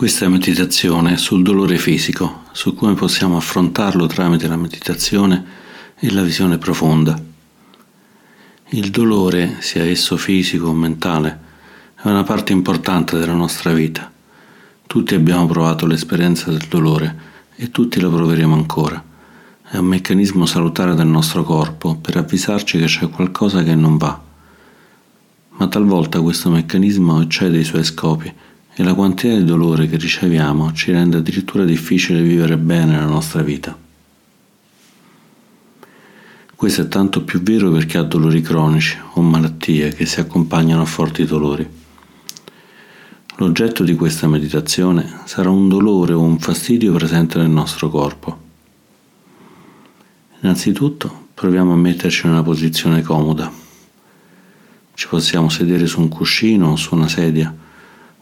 Questa è meditazione sul dolore fisico, su come possiamo affrontarlo tramite la meditazione e la visione profonda. Il dolore, sia esso fisico o mentale, è una parte importante della nostra vita. Tutti abbiamo provato l'esperienza del dolore e tutti lo proveremo ancora. È un meccanismo salutare del nostro corpo per avvisarci che c'è qualcosa che non va. Ma talvolta questo meccanismo eccede i suoi scopi e la quantità di dolore che riceviamo ci rende addirittura difficile vivere bene la nostra vita. Questo è tanto più vero per chi ha dolori cronici o malattie che si accompagnano a forti dolori. L'oggetto di questa meditazione sarà un dolore o un fastidio presente nel nostro corpo. Innanzitutto proviamo a metterci in una posizione comoda. Ci possiamo sedere su un cuscino o su una sedia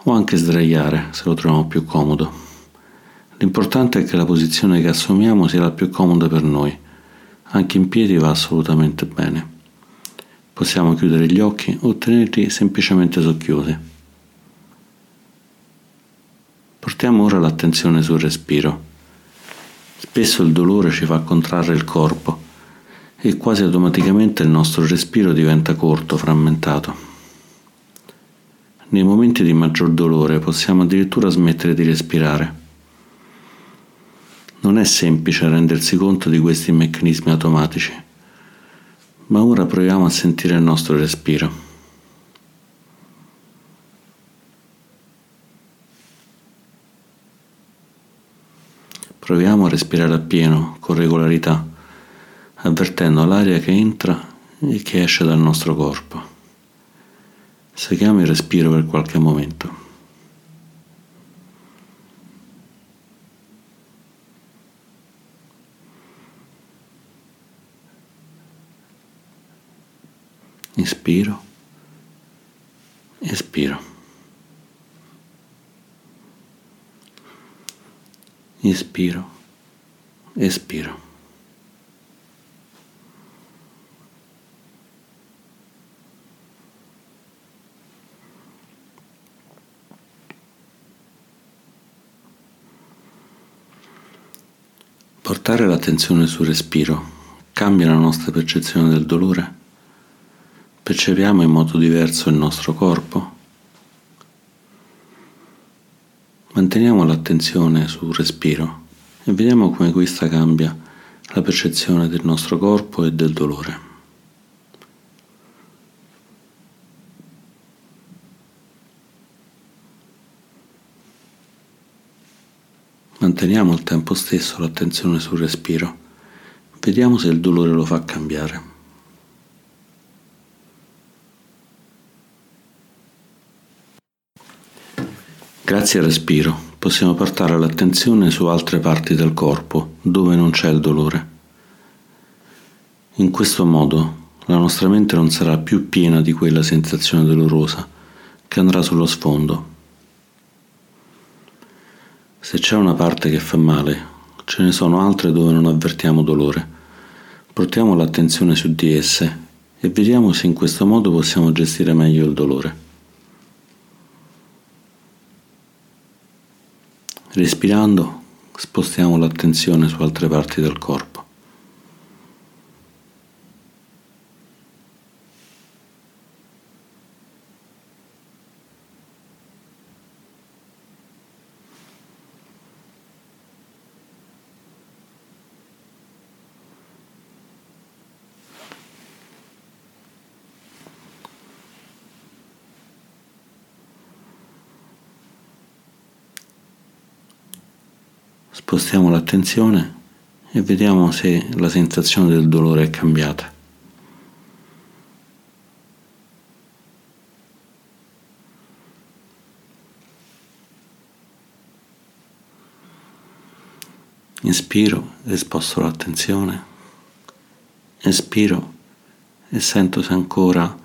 o anche sdraiare se lo troviamo più comodo. L'importante è che la posizione che assumiamo sia la più comoda per noi. Anche in piedi va assolutamente bene. Possiamo chiudere gli occhi o tenerli semplicemente socchiusi. Portiamo ora l'attenzione sul respiro. Spesso il dolore ci fa contrarre il corpo e quasi automaticamente il nostro respiro diventa corto, frammentato. Nei momenti di maggior dolore possiamo addirittura smettere di respirare. Non è semplice rendersi conto di questi meccanismi automatici, ma ora proviamo a sentire il nostro respiro. Proviamo a respirare appieno, con regolarità, avvertendo l'aria che entra e che esce dal nostro corpo. Seguiamo il respiro per qualche momento. Inspiro, espiro. Inspiro, espiro. Portare l'attenzione sul respiro cambia la nostra percezione del dolore? Percepiamo in modo diverso il nostro corpo? Manteniamo l'attenzione sul respiro e vediamo come questa cambia la percezione del nostro corpo e del dolore. Manteniamo al tempo stesso l'attenzione sul respiro. Vediamo se il dolore lo fa cambiare. Grazie al respiro possiamo portare l'attenzione su altre parti del corpo dove non c'è il dolore. In questo modo la nostra mente non sarà più piena di quella sensazione dolorosa che andrà sullo sfondo se c'è una parte che fa male, ce ne sono altre dove non avvertiamo dolore. Portiamo l'attenzione su di esse e vediamo se in questo modo possiamo gestire meglio il dolore. Respirando, spostiamo l'attenzione su altre parti del corpo. Spostiamo l'attenzione e vediamo se la sensazione del dolore è cambiata. Inspiro e sposto l'attenzione. Espiro e sento se ancora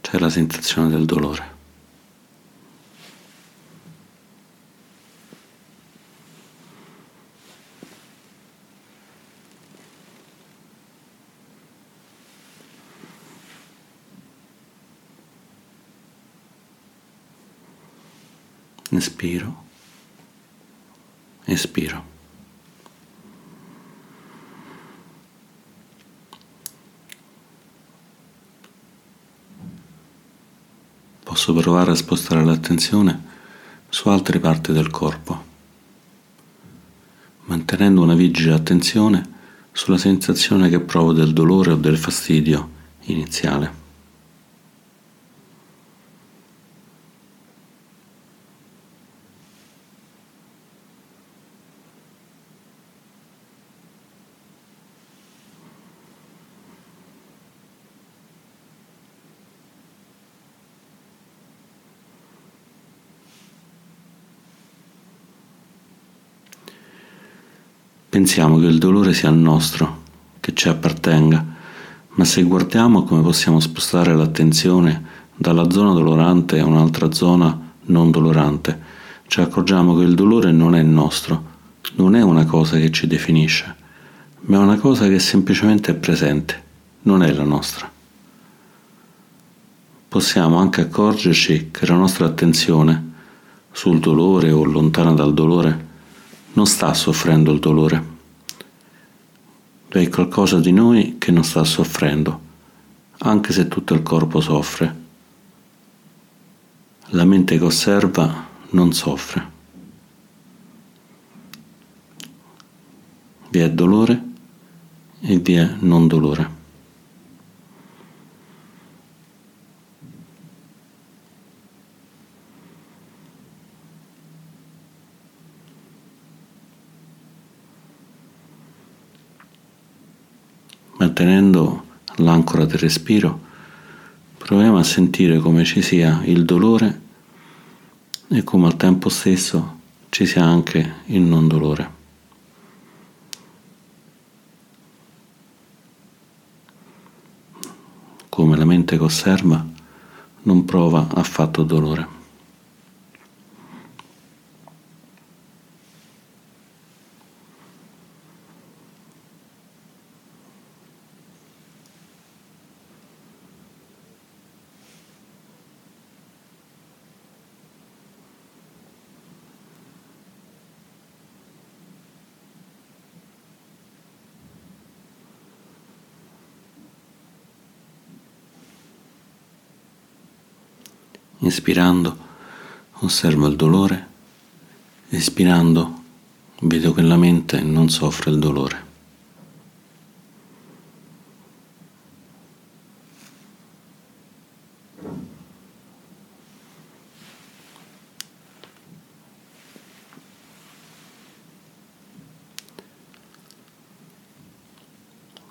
c'è la sensazione del dolore. Inspiro, espiro. Posso provare a spostare l'attenzione su altre parti del corpo, mantenendo una vigile attenzione sulla sensazione che provo del dolore o del fastidio iniziale. Pensiamo che il dolore sia nostro, che ci appartenga, ma se guardiamo come possiamo spostare l'attenzione dalla zona dolorante a un'altra zona non dolorante, ci accorgiamo che il dolore non è nostro, non è una cosa che ci definisce, ma è una cosa che semplicemente è presente, non è la nostra. Possiamo anche accorgerci che la nostra attenzione sul dolore o lontana dal dolore non sta soffrendo il dolore. È qualcosa di noi che non sta soffrendo, anche se tutto il corpo soffre. La mente che osserva non soffre. Vi è dolore e vi è non dolore. Mantenendo l'ancora del respiro, proviamo a sentire come ci sia il dolore e come al tempo stesso ci sia anche il non dolore. Come la mente che osserva non prova affatto dolore. Inspirando osservo il dolore, espirando vedo che la mente non soffre il dolore.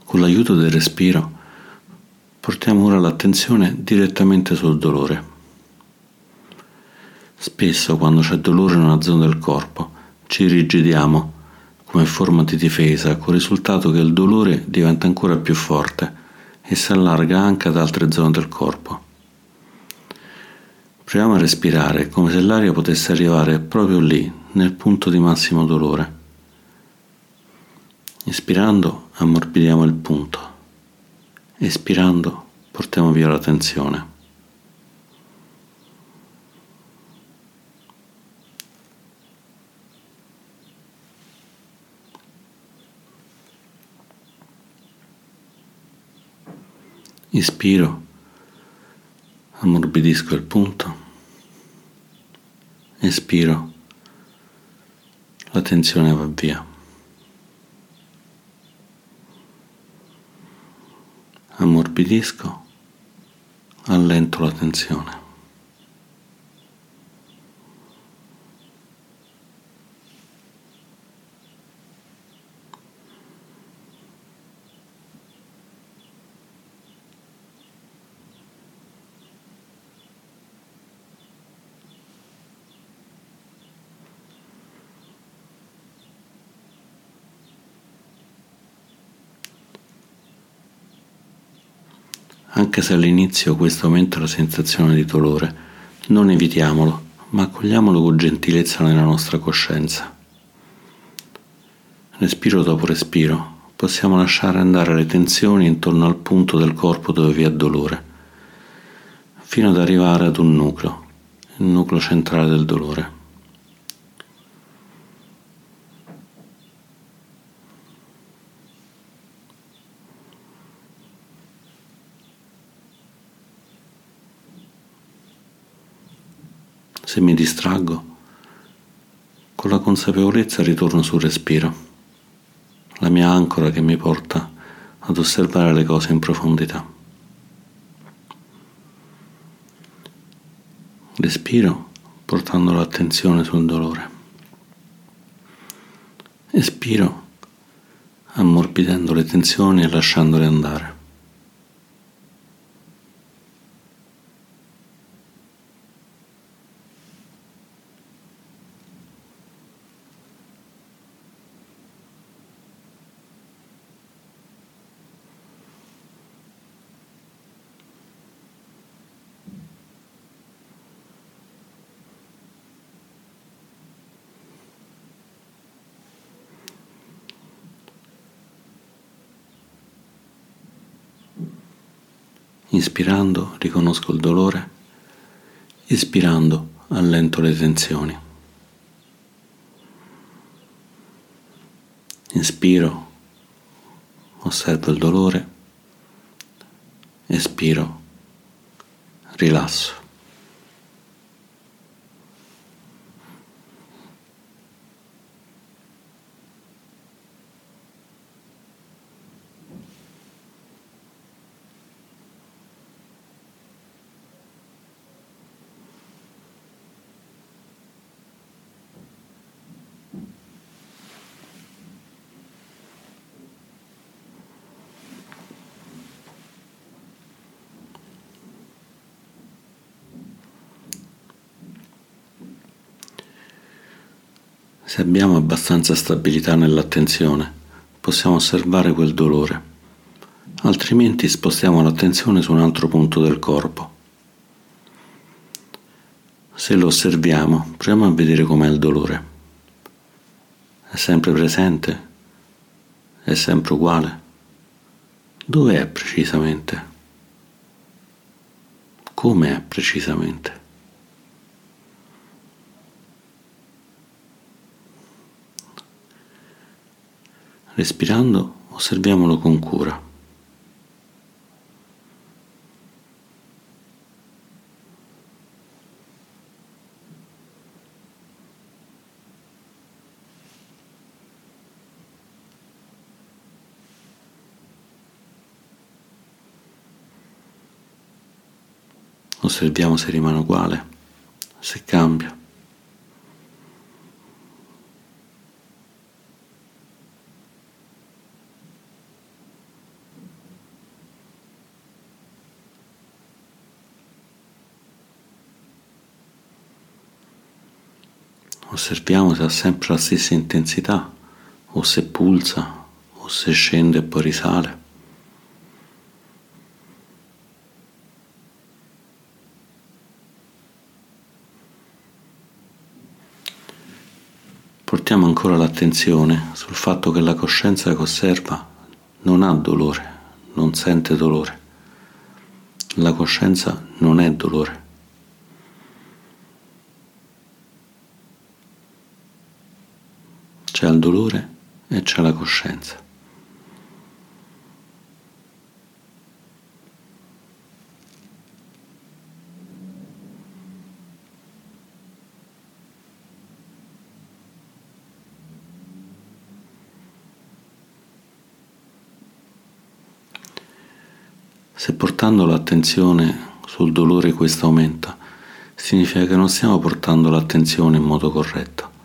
Con l'aiuto del respiro portiamo ora l'attenzione direttamente sul dolore. Spesso quando c'è dolore in una zona del corpo ci rigidiamo come forma di difesa, con il risultato che il dolore diventa ancora più forte e si allarga anche ad altre zone del corpo. Proviamo a respirare come se l'aria potesse arrivare proprio lì, nel punto di massimo dolore. Ispirando ammorbidiamo il punto, espirando portiamo via la tensione. Ispiro, ammorbidisco il punto, espiro, la tensione va via. Ammorbidisco, allento la tensione. Anche se all'inizio questo aumenta la sensazione di dolore, non evitiamolo, ma accogliamolo con gentilezza nella nostra coscienza. Respiro dopo respiro, possiamo lasciare andare le tensioni intorno al punto del corpo dove vi è dolore, fino ad arrivare ad un nucleo, il nucleo centrale del dolore. Se mi distraggo, con la consapevolezza ritorno sul respiro, la mia ancora che mi porta ad osservare le cose in profondità. Respiro portando l'attenzione sul dolore. Espiro ammorbidendo le tensioni e lasciandole andare. Inspirando riconosco il dolore, espirando allento le tensioni. Inspiro, osservo il dolore, espiro, rilasso. Se abbiamo abbastanza stabilità nell'attenzione, possiamo osservare quel dolore, altrimenti spostiamo l'attenzione su un altro punto del corpo. Se lo osserviamo, proviamo a vedere com'è il dolore. È sempre presente? È sempre uguale? Dove è precisamente? Come è precisamente? Respirando osserviamolo con cura. Osserviamo se rimane uguale, se cambia. Osserviamo se ha sempre la stessa intensità, o se pulsa, o se scende e poi risale. Portiamo ancora l'attenzione sul fatto che la coscienza che osserva non ha dolore, non sente dolore. La coscienza non è dolore. C'è il dolore e c'è la coscienza. Se portando l'attenzione sul dolore questo aumenta, significa che non stiamo portando l'attenzione in modo corretto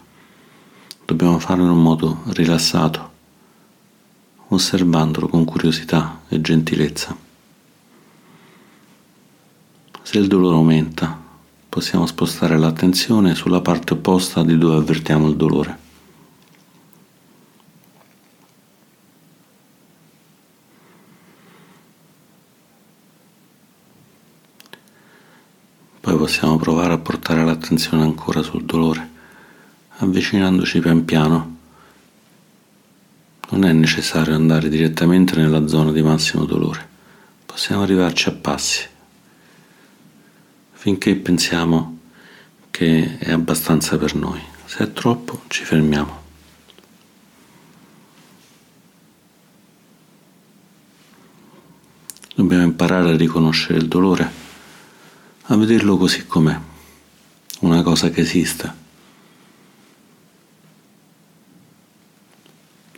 dobbiamo farlo in un modo rilassato, osservandolo con curiosità e gentilezza. Se il dolore aumenta, possiamo spostare l'attenzione sulla parte opposta di dove avvertiamo il dolore. Poi possiamo provare a portare l'attenzione ancora sul dolore avvicinandoci pian piano. Non è necessario andare direttamente nella zona di massimo dolore, possiamo arrivarci a passi, finché pensiamo che è abbastanza per noi. Se è troppo ci fermiamo. Dobbiamo imparare a riconoscere il dolore, a vederlo così com'è, una cosa che esista,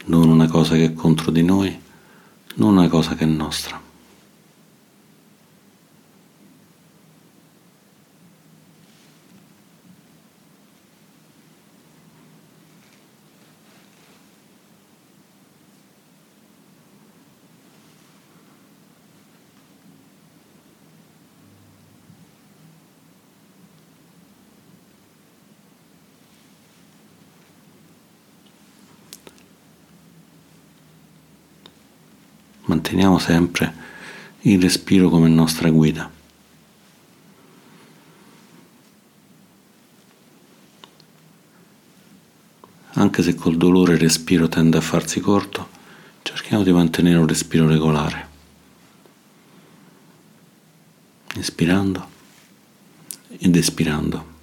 non una cosa che è contro di noi, non una cosa che è nostra. Manteniamo sempre il respiro come nostra guida. Anche se col dolore il respiro tende a farsi corto, cerchiamo di mantenere un respiro regolare. Inspirando ed espirando.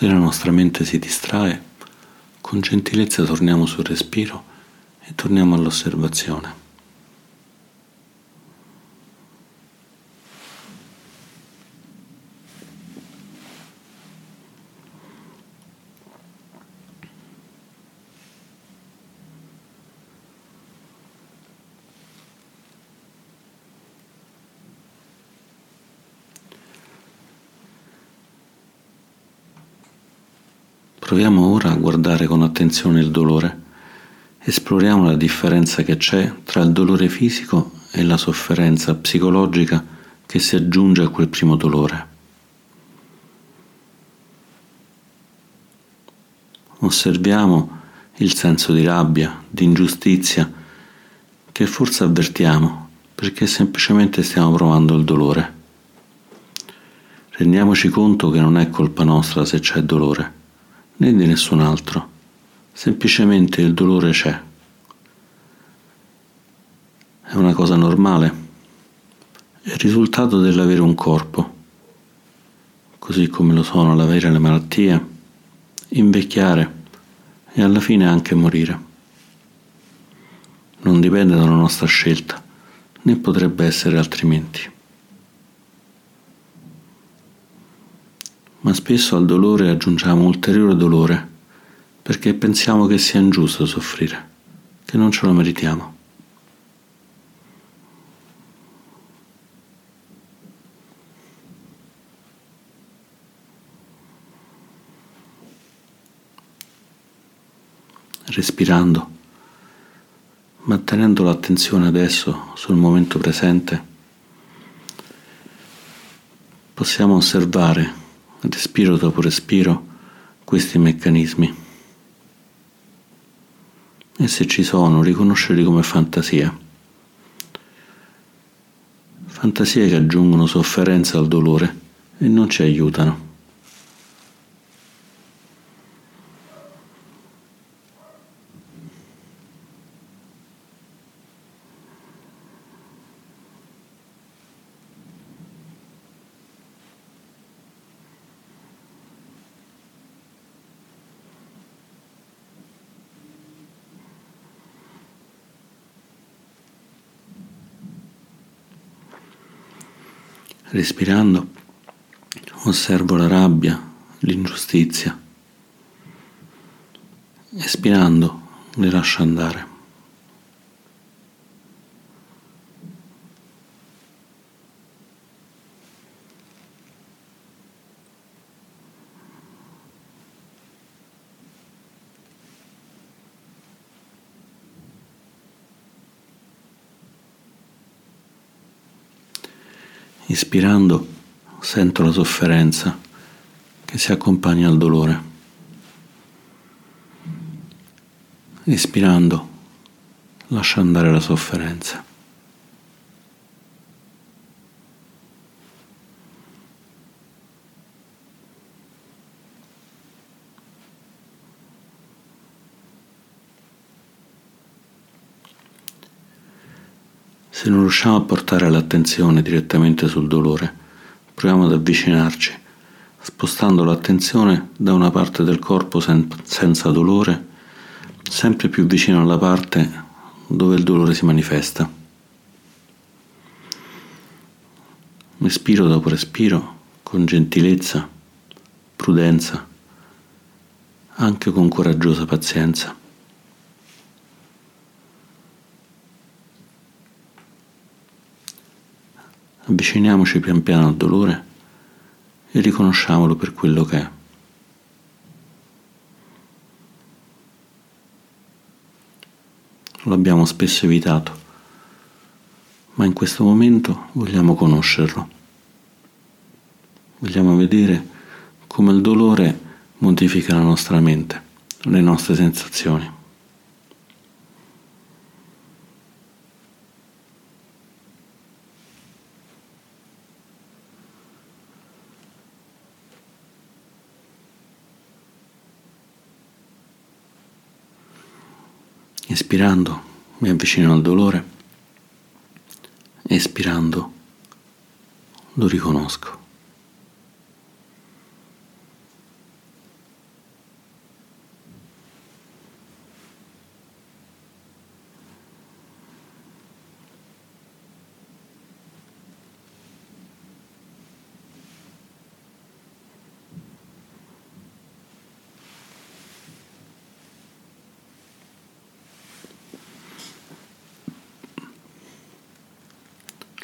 Se la nostra mente si distrae, con gentilezza torniamo sul respiro e torniamo all'osservazione. Proviamo ora a guardare con attenzione il dolore. Esploriamo la differenza che c'è tra il dolore fisico e la sofferenza psicologica che si aggiunge a quel primo dolore. Osserviamo il senso di rabbia, di ingiustizia che forse avvertiamo perché semplicemente stiamo provando il dolore. Rendiamoci conto che non è colpa nostra se c'è dolore né di nessun altro. Semplicemente il dolore c'è. È una cosa normale. È il risultato dell'avere un corpo, così come lo sono l'avere le malattie, invecchiare e alla fine anche morire. Non dipende dalla nostra scelta, né potrebbe essere altrimenti. Ma spesso al dolore aggiungiamo ulteriore dolore perché pensiamo che sia ingiusto soffrire, che non ce lo meritiamo. Respirando, mantenendo l'attenzione adesso sul momento presente, possiamo osservare respiro dopo respiro, questi meccanismi. E se ci sono, riconoscerli come fantasia. Fantasie che aggiungono sofferenza al dolore e non ci aiutano. Respirando, osservo la rabbia, l'ingiustizia. Espirando, le lascio andare. Ispirando sento la sofferenza che si accompagna al dolore. Espirando lascio andare la sofferenza. Non riusciamo a portare l'attenzione direttamente sul dolore, proviamo ad avvicinarci, spostando l'attenzione da una parte del corpo sen- senza dolore, sempre più vicino alla parte dove il dolore si manifesta. Respiro dopo respiro, con gentilezza, prudenza, anche con coraggiosa pazienza. Avviciniamoci pian piano al dolore e riconosciamolo per quello che è. Lo abbiamo spesso evitato, ma in questo momento vogliamo conoscerlo. Vogliamo vedere come il dolore modifica la nostra mente, le nostre sensazioni. Ispirando mi avvicino al dolore, espirando lo riconosco.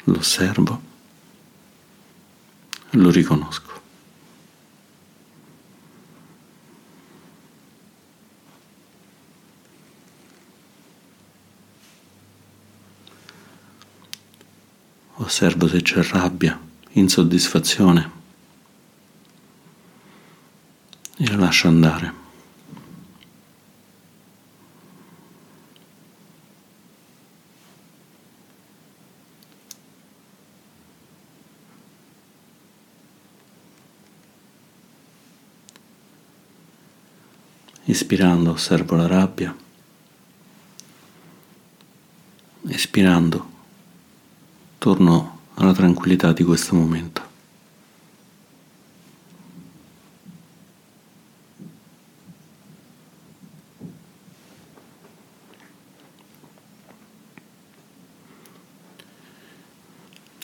lo osservo, lo riconosco. Osservo se c'è rabbia, insoddisfazione e la lascio andare. Ispirando osservo la rabbia, espirando torno alla tranquillità di questo momento.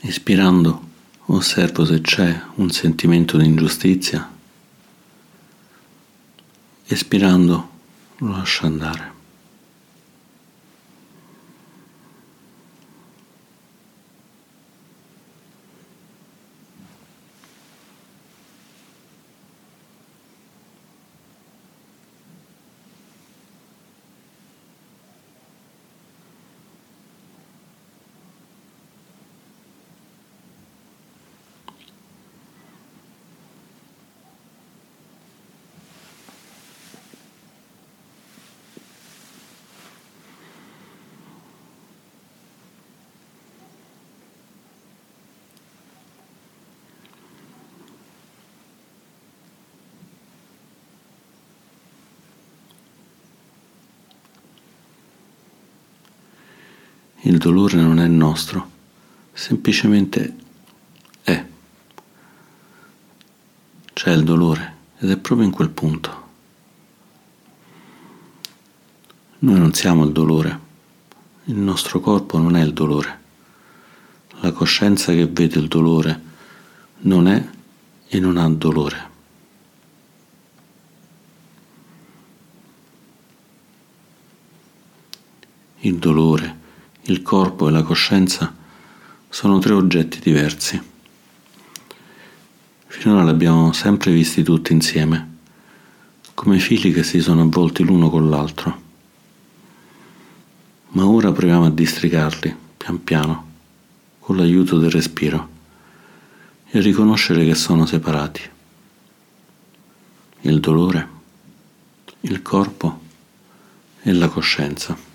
Ispirando osservo se c'è un sentimento di ingiustizia espirando lo lascio andare. Il dolore non è nostro, semplicemente è. C'è il dolore ed è proprio in quel punto. Noi non siamo il dolore, il nostro corpo non è il dolore. La coscienza che vede il dolore non è e non ha dolore. Il dolore il corpo e la coscienza sono tre oggetti diversi. Finora li abbiamo sempre visti tutti insieme, come fili che si sono avvolti l'uno con l'altro. Ma ora proviamo a districarli, pian piano, con l'aiuto del respiro, e riconoscere che sono separati. Il dolore, il corpo e la coscienza.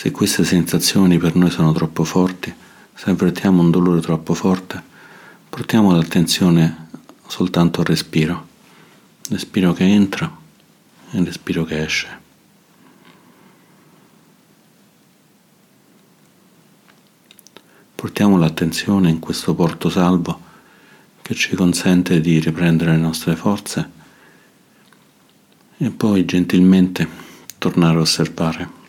Se queste sensazioni per noi sono troppo forti, se avvertiamo un dolore troppo forte, portiamo l'attenzione soltanto al respiro, respiro che entra e respiro che esce. Portiamo l'attenzione in questo porto salvo che ci consente di riprendere le nostre forze e poi gentilmente tornare a osservare.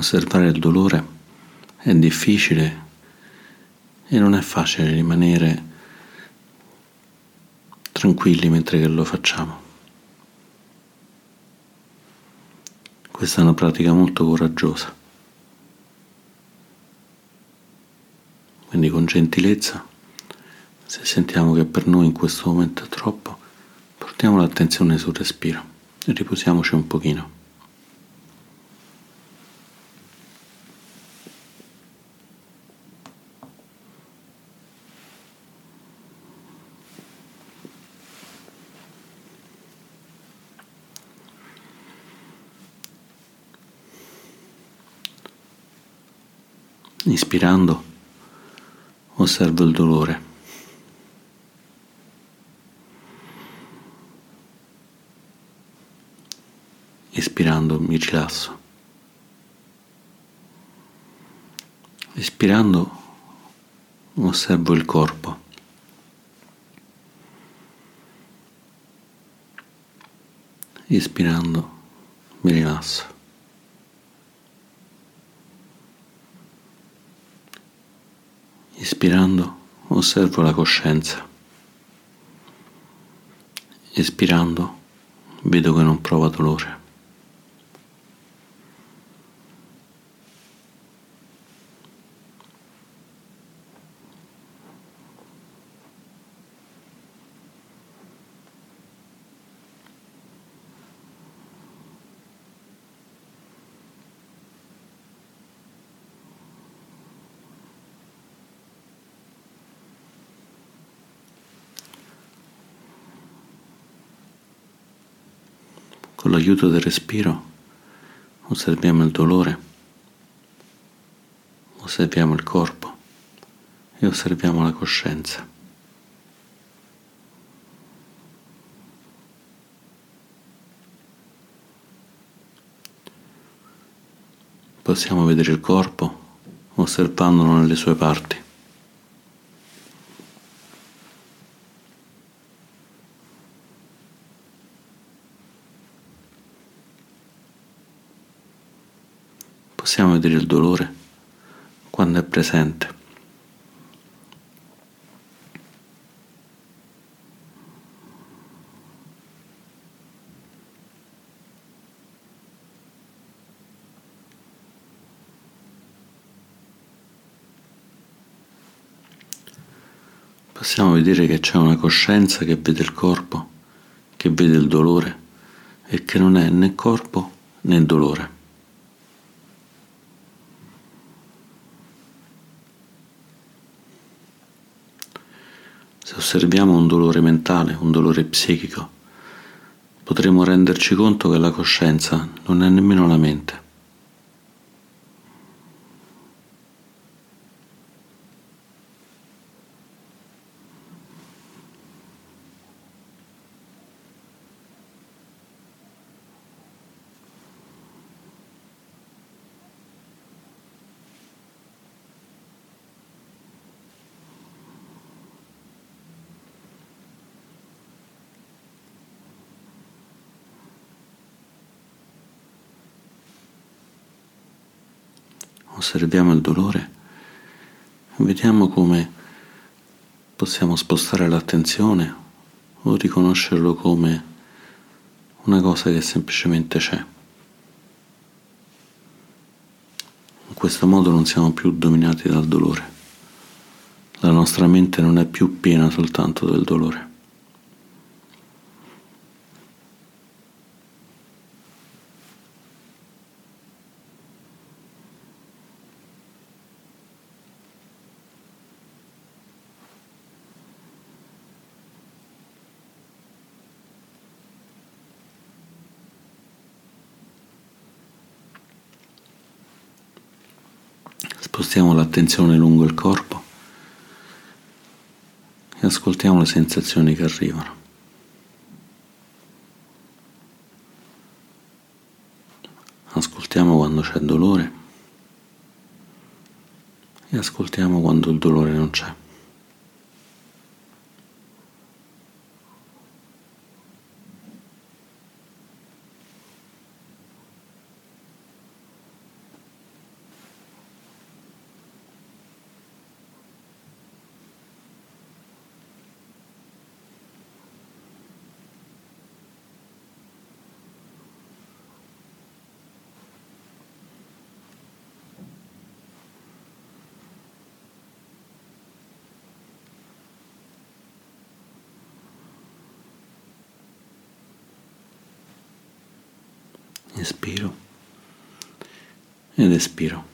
Osservare il dolore è difficile e non è facile rimanere tranquilli mentre lo facciamo. Questa è una pratica molto coraggiosa. Quindi con gentilezza, se sentiamo che per noi in questo momento è troppo, portiamo l'attenzione sul respiro e riposiamoci un pochino. Ispirando osservo il dolore. Espirando mi rilasso. Espirando osservo il corpo. Ispirando mi rilasso. Ispirando osservo la coscienza. Espirando vedo che non prova dolore. Con l'aiuto del respiro osserviamo il dolore, osserviamo il corpo e osserviamo la coscienza. Possiamo vedere il corpo osservandolo nelle sue parti. Possiamo vedere il dolore quando è presente. Possiamo vedere che c'è una coscienza che vede il corpo, che vede il dolore e che non è né corpo né dolore. Se osserviamo un dolore mentale, un dolore psichico, potremo renderci conto che la coscienza non è nemmeno la mente. Osserviamo il dolore, vediamo come possiamo spostare l'attenzione o riconoscerlo come una cosa che semplicemente c'è. In questo modo non siamo più dominati dal dolore. La nostra mente non è più piena soltanto del dolore. Spostiamo l'attenzione lungo il corpo e ascoltiamo le sensazioni che arrivano. Ascoltiamo quando c'è dolore e ascoltiamo quando il dolore non c'è. Inspiro ed espiro.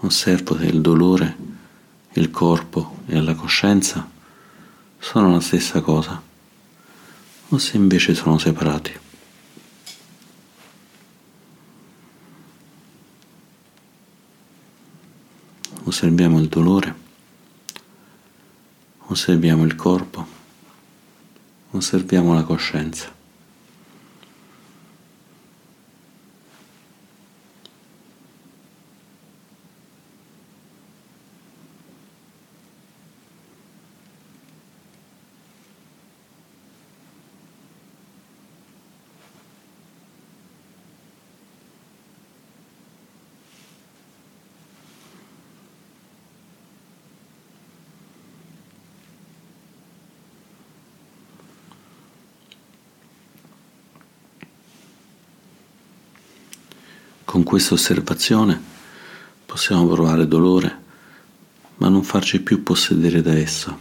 Osservo se il dolore, il corpo e la coscienza sono la stessa cosa o se invece sono separati. Osserviamo il dolore, osserviamo il corpo osserviamo la coscienza. Con questa osservazione possiamo provare dolore, ma non farci più possedere da esso.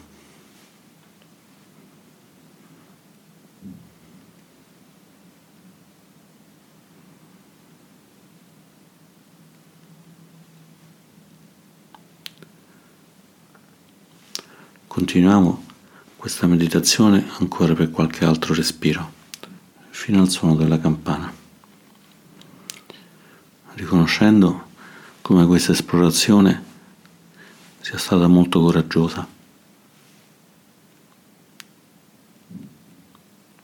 Continuiamo questa meditazione ancora per qualche altro respiro, fino al suono della campana riconoscendo come questa esplorazione sia stata molto coraggiosa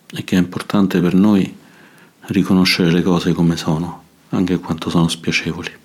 e che è importante per noi riconoscere le cose come sono, anche quanto sono spiacevoli.